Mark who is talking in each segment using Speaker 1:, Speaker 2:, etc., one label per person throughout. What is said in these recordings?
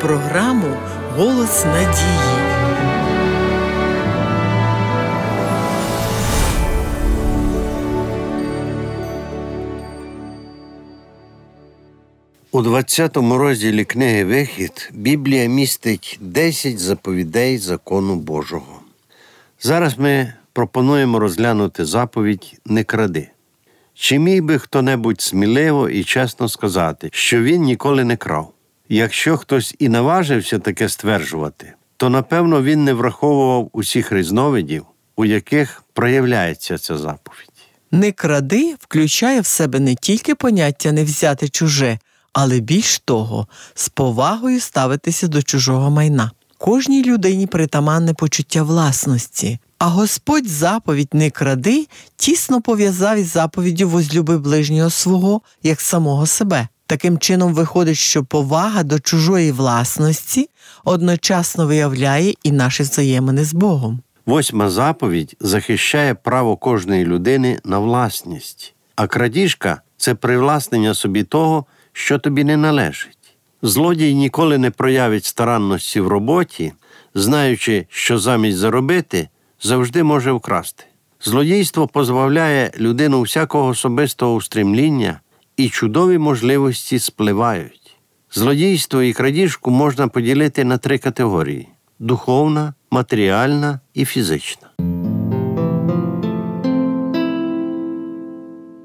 Speaker 1: програму Голос надії.
Speaker 2: У 20 розділі книги Вихід Біблія містить 10 заповідей закону Божого. Зараз ми пропонуємо розглянути заповідь Не кради. Чи міг би хто-небудь сміливо і чесно сказати, що він ніколи не крав? Якщо хтось і наважився таке стверджувати, то напевно він не враховував усіх різновидів, у яких проявляється ця заповідь.
Speaker 1: Не кради включає в себе не тільки поняття не взяти чуже, але більш того, з повагою ставитися до чужого майна. Кожній людині притаманне почуття власності, а Господь заповідь не кради тісно пов'язав із заповіддю возлюби ближнього свого як самого себе. Таким чином виходить, що повага до чужої власності одночасно виявляє і наші взаємини з Богом.
Speaker 2: Восьма заповідь захищає право кожної людини на власність, а крадіжка це привласнення собі того, що тобі не належить. Злодій ніколи не проявить старанності в роботі, знаючи, що замість заробити завжди може вкрасти. Злодійство позбавляє людину всякого особистого устремління, і чудові можливості спливають. Злодійство і крадіжку можна поділити на три категорії: духовна, матеріальна і фізична.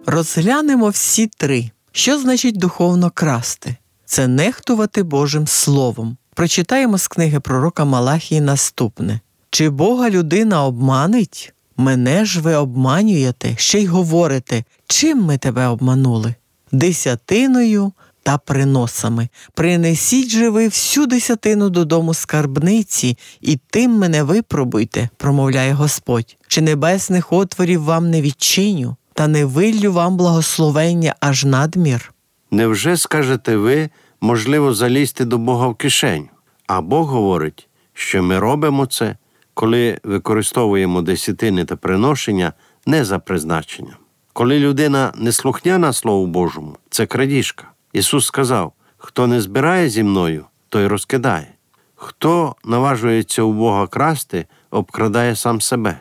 Speaker 1: Розглянемо всі три. Що значить духовно красти? Це нехтувати Божим Словом. Прочитаємо з книги пророка Малахії наступне: Чи Бога людина обманить? Мене ж ви обманюєте, ще й говорите, чим ми тебе обманули? Десятиною та приносами. Принесіть же ви всю десятину додому скарбниці, і тим мене випробуйте, промовляє Господь. Чи небесних отворів вам не відчиню, та не виллю вам благословення аж надмір?
Speaker 2: Невже скажете ви, можливо, залізти до Бога в кишеню? А Бог говорить, що ми робимо це, коли використовуємо десятини та приношення не за призначенням. Коли людина не слухняна Слову Божому, це крадіжка. Ісус сказав: хто не збирає зі мною, той розкидає. Хто наважується у Бога красти, обкрадає сам себе.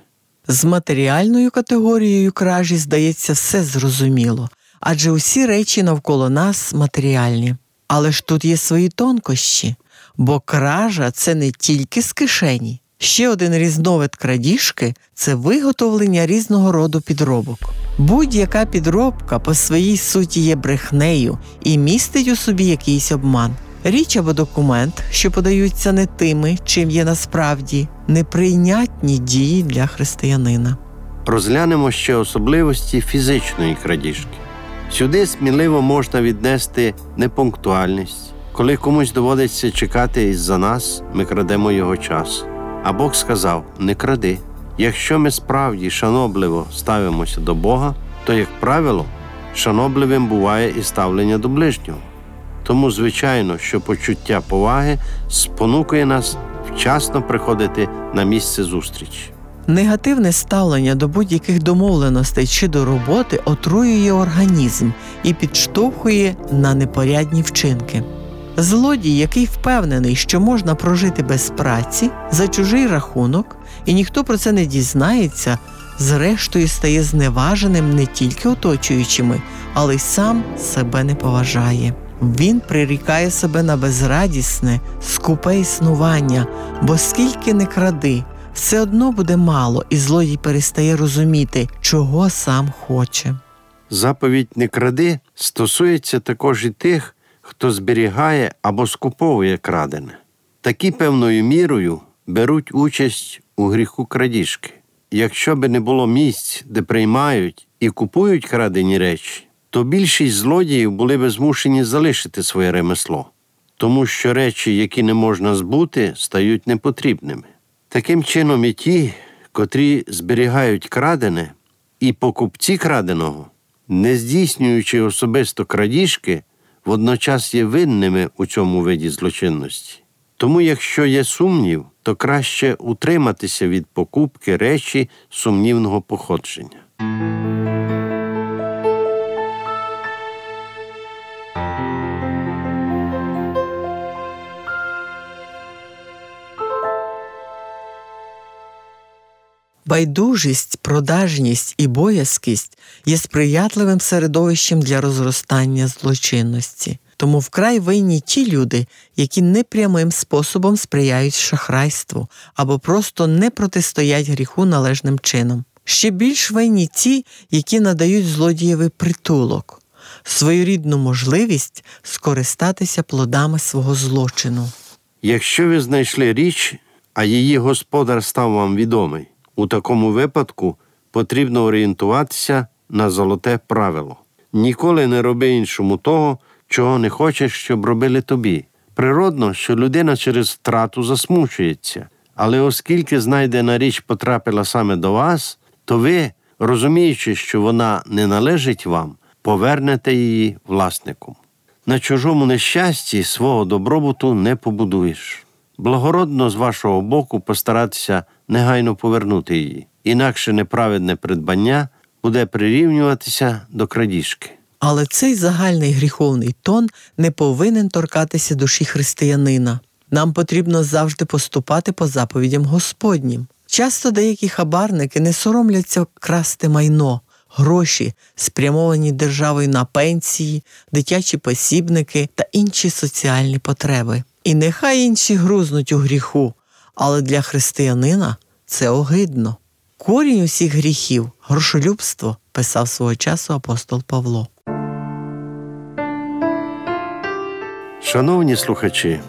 Speaker 1: З матеріальною категорією кражі здається все зрозуміло, адже усі речі навколо нас матеріальні. Але ж тут є свої тонкощі, бо кража це не тільки з кишені. Ще один різновид крадіжки це виготовлення різного роду підробок. Будь-яка підробка по своїй суті є брехнею і містить у собі якийсь обман. Річ або документ, що подаються не тими, чим є насправді, неприйнятні дії для християнина.
Speaker 2: Розглянемо ще особливості фізичної крадіжки. Сюди сміливо можна віднести непунктуальність. Коли комусь доводиться чекати із-за нас, ми крадемо його час. А Бог сказав: не кради. Якщо ми справді шанобливо ставимося до Бога, то, як правило, шанобливим буває і ставлення до ближнього. Тому, звичайно, що почуття поваги спонукує нас вчасно приходити на місце зустрічі.
Speaker 1: Негативне ставлення до будь-яких домовленостей чи до роботи отруює організм і підштовхує на непорядні вчинки. Злодій, який впевнений, що можна прожити без праці за чужий рахунок, і ніхто про це не дізнається, зрештою стає зневаженим не тільки оточуючими, але й сам себе не поважає. Він прирікає себе на безрадісне, скупе існування, бо скільки не кради, все одно буде мало, і злодій перестає розуміти, чого сам хоче.
Speaker 2: Заповідь не кради стосується також і тих, хто зберігає або скуповує крадене. Такі певною мірою беруть участь у гріху крадіжки. Якщо би не було місць, де приймають і купують крадені речі, то більшість злодіїв були би змушені залишити своє ремесло, тому що речі, які не можна збути, стають непотрібними. Таким чином, і ті, котрі зберігають крадене, і покупці краденого, не здійснюючи особисто крадіжки, водночас є винними у цьому виді злочинності. Тому, якщо є сумнів, то краще утриматися від покупки речі сумнівного походження.
Speaker 1: Байдужість продажність і боязкість є сприятливим середовищем для розростання злочинності. Тому вкрай винні ті люди, які непрямим способом сприяють шахрайству або просто не протистоять гріху належним чином. Ще більш винні ті, які надають злодієві притулок, своєрідну можливість скористатися плодами свого злочину.
Speaker 2: Якщо ви знайшли річ, а її господар став вам відомий, у такому випадку потрібно орієнтуватися на золоте правило. Ніколи не роби іншому того, чого не хочеш, щоб робили тобі. Природно, що людина через втрату засмучується, але оскільки знайдена річ потрапила саме до вас, то ви, розуміючи, що вона не належить вам, повернете її власнику. На чужому нещасті свого добробуту не побудуєш. Благородно з вашого боку постаратися негайно повернути її, інакше неправедне придбання буде прирівнюватися до крадіжки.
Speaker 1: Але цей загальний гріховний тон не повинен торкатися душі християнина. Нам потрібно завжди поступати по заповідям Господнім. Часто деякі хабарники не соромляться красти майно, гроші, спрямовані державою на пенсії, дитячі посібники та інші соціальні потреби. І нехай інші грузнуть у гріху, але для християнина це огидно. Корінь усіх гріхів грошолюбство, писав свого часу апостол Павло.
Speaker 2: Шановні слухачі,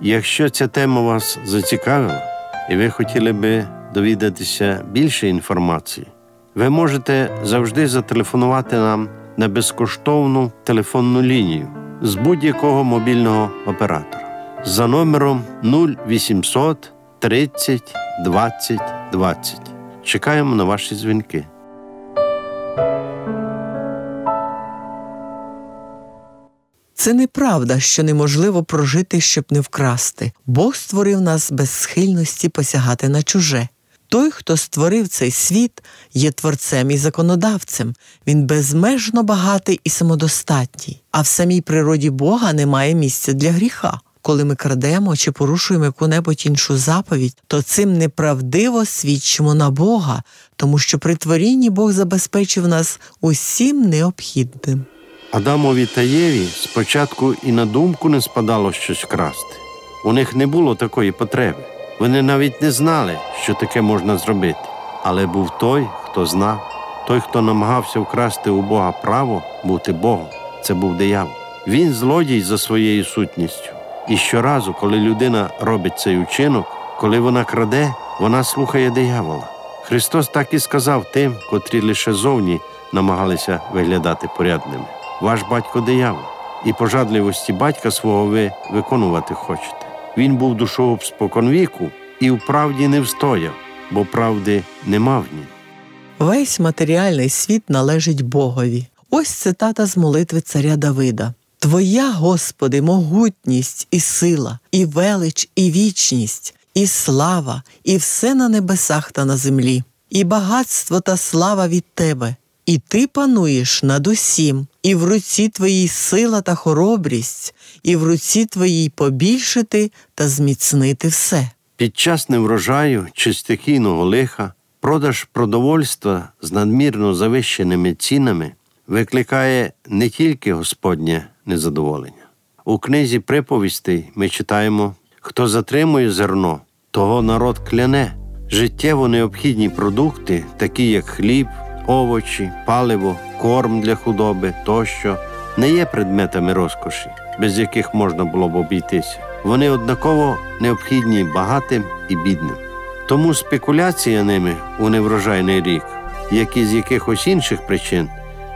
Speaker 2: якщо ця тема вас зацікавила і ви хотіли би довідатися більше інформації, ви можете завжди зателефонувати нам на безкоштовну телефонну лінію з будь-якого мобільного оператора за номером 0800 30 20 20. Чекаємо на ваші дзвінки.
Speaker 1: Це неправда, що неможливо прожити, щоб не вкрасти. Бог створив нас без схильності посягати на чуже. Той, хто створив цей світ, є творцем і законодавцем. Він безмежно багатий і самодостатній, а в самій природі Бога немає місця для гріха. Коли ми крадемо чи порушуємо яку-небудь іншу заповідь, то цим неправдиво свідчимо на Бога, тому що при творінні Бог забезпечив нас усім необхідним.
Speaker 2: Адамові та Єві спочатку і на думку не спадало щось красти. У них не було такої потреби. Вони навіть не знали, що таке можна зробити. Але був той, хто знав, той, хто намагався вкрасти у Бога право бути Богом. Це був диявол. Він злодій за своєю сутністю. І щоразу, коли людина робить цей учинок, коли вона краде, вона слухає диявола. Христос так і сказав тим, котрі лише зовні намагалися виглядати порядними. Ваш батько диявол, і пожадливості батька свого ви виконувати хочете. Він був душою споконвіку і в правді не встояв, бо правди нема в ній.
Speaker 1: Весь матеріальний світ належить Богові. Ось цитата з молитви царя Давида. Твоя, Господи, могутність і сила, і велич, і вічність, і слава, і все на небесах та на землі, і багатство та слава від Тебе, і Ти пануєш над усім, і в руці Твоїй сила та хоробрість, і в руці Твоїй побільшити та зміцнити все.
Speaker 2: Під час неврожаю чи стихійного лиха продаж продовольства з надмірно завищеними цінами викликає не тільки Господнє незадоволення. У книзі приповістей ми читаємо: хто затримує зерно, того народ кляне. Життєво необхідні продукти, такі як хліб, овочі, паливо, корм для худоби тощо, не є предметами розкоші, без яких можна було б обійтися. Вони однаково необхідні багатим і бідним. Тому спекуляція ними у неврожайний рік, як і з якихось інших причин,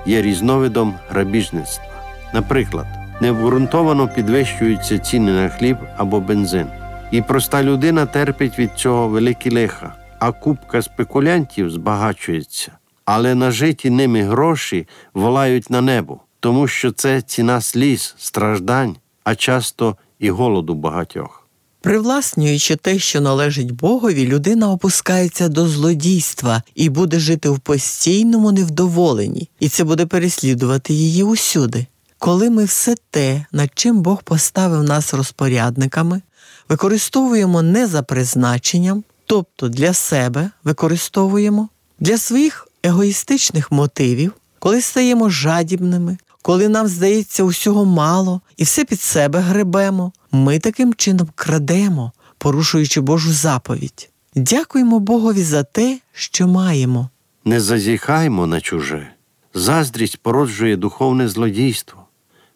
Speaker 2: є різновидом грабіжництва. Наприклад, необґрунтовано підвищуються ціни на хліб або бензин, і проста людина терпить від цього великі лиха, а купка спекулянтів збагачується. Але нажиті ними гроші волають на небо, тому що це ціна сліз, страждань, а часто і голоду багатьох.
Speaker 1: Привласнюючи те, що належить Богові, людина опускається до злодійства і буде жити в постійному невдоволенні, і це буде переслідувати її усюди. Коли ми все те, над чим Бог поставив нас розпорядниками, використовуємо не за призначенням, тобто для себе використовуємо, для своїх егоїстичних мотивів, коли стаємо жадібними, коли нам здається усього мало і все під себе гребемо, ми таким чином крадемо, порушуючи Божу заповідь. Дякуємо Богові за те, що маємо.
Speaker 2: Не зазіхаймо на чуже. Заздрість породжує духовне злодійство.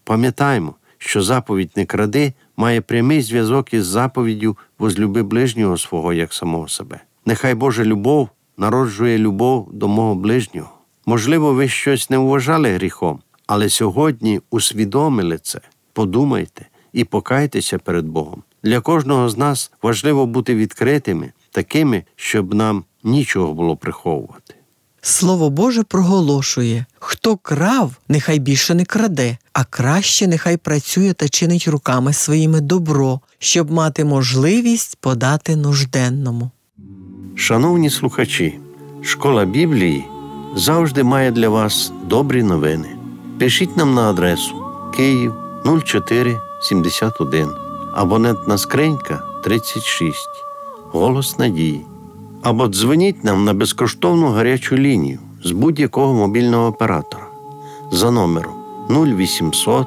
Speaker 2: Пам'ятаймо, що заповідь не кради має прямий зв'язок із заповіддю возлюби ближнього свого як самого себе. Нехай Божа любов народжує любов до мого ближнього. Можливо, ви щось не вважали гріхом, але сьогодні усвідомили це, подумайте і покайтеся перед Богом. Для кожного з нас важливо бути відкритими, такими, щоб нам нічого було приховувати.
Speaker 1: Слово Боже проголошує хто крав, нехай більше не краде, а краще нехай працює та чинить руками своїми добро, щоб мати можливість подати нужденному.
Speaker 2: Шановні слухачі, школа Біблії завжди має для вас добрі новини. Пишіть нам на адресу Київ 0471, абонентна скринька 36, Голос Надії. Або дзвоніть нам на безкоштовну гарячу лінію з будь-якого мобільного оператора за номером 0800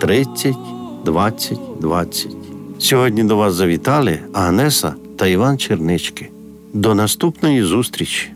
Speaker 2: 30 20 20. Сьогодні до вас завітали Агнеса та Іван Чернички. До наступної зустрічі!